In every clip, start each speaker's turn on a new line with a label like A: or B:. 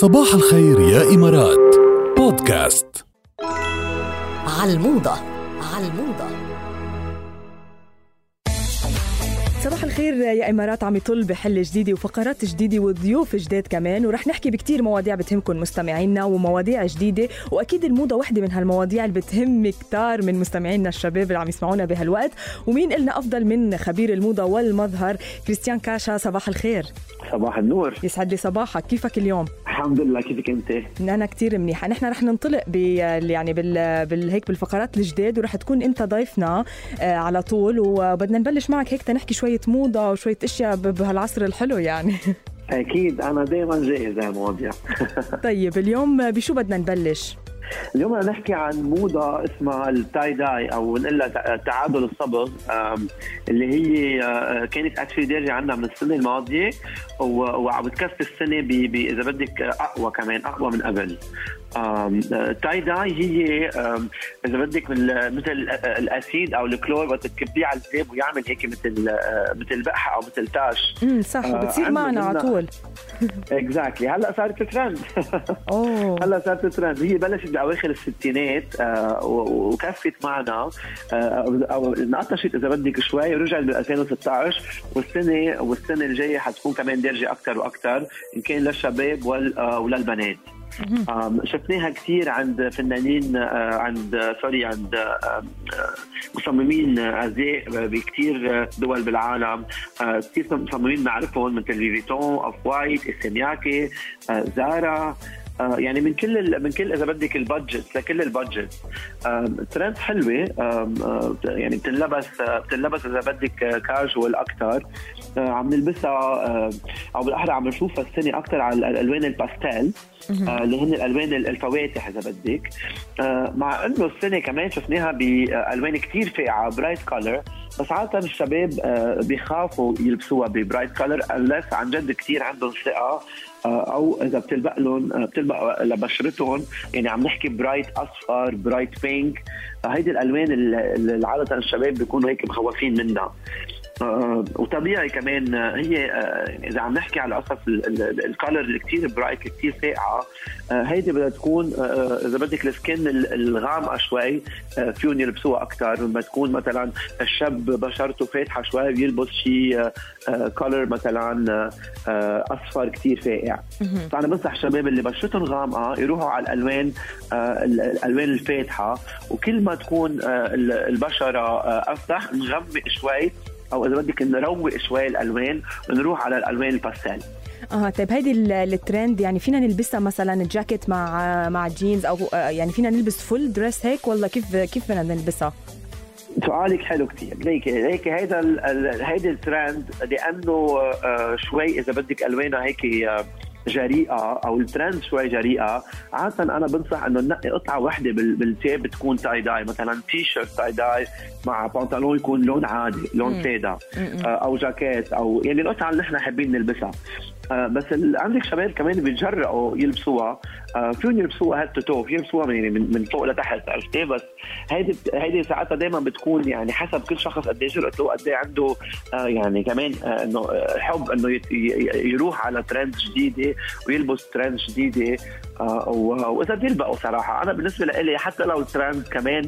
A: صباح الخير يا إمارات. بودكاست.
B: عالموضة. عالموضة.
C: صباح الخير يا إمارات. عم يطل بحل جديده وفقرات جديدة وضيوف جداد كمان. ورح نحكي بكتير مواضيع بتهمكم مستمعينا ومواضيع جديدة. وأكيد الموضة وحدة من هالمواضيع اللي بتهم كتار من مستمعينا الشباب اللي عم يسمعونا بهالوقت. ومين إلنا أفضل من خبير الموضة والمظهر؟ كريستيان كاشا صباح الخير.
D: صباح النور.
C: يسعد لي صباحك. كيفك اليوم؟
D: الحمد لله كيفك أنت؟
C: أنا كتير منيحة. نحن رح ننطلق ب يعني بال... بال... هيك بالفقرات الجداد ورح تكون أنت ضيفنا آه، على طول. وبدنا نبلش معك هيك تنحكي شوية موضة وشوية أشياء بهالعصر الحلو يعني.
D: أكيد أنا دائما جاهز لهالمواضيع
C: طيب اليوم بشو بدنا نبلش؟
D: اليوم بدنا نحكي عن موضة اسمها ال tie dye أو نقول tie dye الصبغ اللي هي آه، كانت actually دارجة عندنا من السنة الماضية و- وعم بتكفي ب- إذا بدك أقوى كمان أقوى من قبل. آه، tie dye هي إذا بدك مثل ال- ال acid أو الكلور وقت تكبيه على الثياب ويعمل هيك مثل آه، مثل بقحه أو مثل تاش.
C: امم صح
D: آه،
C: وبتصير
D: عندنا
C: معنا على طول.
D: exactly هلأ صارت ترند
C: أوه.
D: هلأ صارت ترند هي بلشت بأواخر الستينات وكفت معنا. أو انقطشت إذا بدك شوي ورجعت بال 2016 والسنة والسنة الجاية حتكون كمان دارجه أكثر وأكثر إن كان للشباب وللبنات. شفناها كثير عند فنانين آه، عند sorry عند آه، مصممين ازياء بكثير دول بالعالم. آه، كثير مصممين نعرفهم مثل Louis Vuitton Off-White Issey Miyake آه، Zara. يعني من كل من كل إذا بدك ال budget لكل ال budget trend حلوة. يعني بتنلبس بتنلبس إذا بدك كاجوال أكثر عم نلبسها آه، أو بالأحرى عم نشوفها السنة أكثر على الالوان الباستيل آه، اللي هن الألوان الفواتح إذا بدك. آه، مع إنه السنة كمان شفناها بألوان كثير فاقعة bright color بس عادة الشباب آه، بيخافوا يلبسوها ب bright color unless عن جد كثير عندهم ثقة آه، أو إذا بتلبق لهم آه، بتلبق لبشرتهم. يعني عم نحكي bright أصفر bright pink هيدي الألوان اللي عادة الشباب بيكونوا هيك مخوفين منها. آه، وطبيعي كمان آه، هي آه، إذا عم نحكي على قصص ال color اللي كثير برايت كثير فاقعة آه، هيدي بدها تكون آه، آه، إذا بدك ال skin ال- الغامقة شوي آه، فيهم يلبسوها أكثر لما تكون مثلا الشاب بشرته فاتحة شوي بيلبس شيء color مثلا آه، آه، أصفر كثير فاقع. فأنا بنصح الشباب اللي بشرتهم غامقة يروحوا على الألوان آه، ال- الألوان الفاتحة وكل ما تكون آه، ال- البشرة آه، افتح نغمق شوي. أو إذا بدك نروق شوي الألوان ونروح على الألوان الباستيل
C: آه طيب هيدي ال- الترند يعني فينا نلبسها مثلا جاكيت مع مع جينز أو آه، يعني فينا نلبس full dress هيك؟ ولا كيف كيف بدنا نلبسها؟
D: سؤالك حلو كثير ليك ليك هيدا هيدا الترند لأنه آه، شوي إذا بدك ألوانها هيك آه، جريئة أو الترند شوي جريئة. عادة أنا بنصح إنه ننقي قطعة واحدة بال- بالثياب تكون tie dye مثلا t-shirt tie dye مع بنطلون يكون لون عادي لون ساده أو جاكيت أو يعني القطعة اللي نحن حابين نلبسها. بس ال- عندك شباب كمان بيتجرأوا يلبسوها. آه، فيهم يلبسوها head to toe فيهم يلبسوها من يعني من, فوق لتحت عرفتي؟ بس هيدي هيدي ساعتها دائما بتكون يعني حسب كل شخص قد إيه جرأته وقد إيه عنده آه، يعني كمان آه، إنه آه، حب إنه يروح على ترند جديدة ويلبس ترند جديدة. آه، وإذا بيلبقوا صراحة. أنا بالنسبة لي حتى لو الترند كمان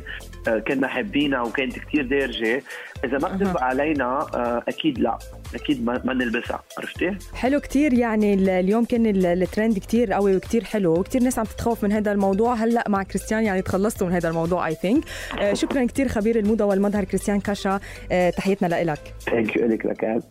D: آه، كنا حابينها وكانت كثير دارجة إذا ما بتلبق علينا آه، أكيد لا. أكيد ما, ما نلبسها. عرفتي؟
C: حلو كتير يعني ال- اليوم كان ال- الترند كتير قوي وكتير حلو وكتير ناس عم تتخوف من هذا الموضوع. هلأ مع كريستيان يعني تخلصتوا من هذا الموضوع I think شكرا كتير خبير الموضة والمظهر كريستيان كاشا. تحياتنا لك
D: ثانك يو لك لك.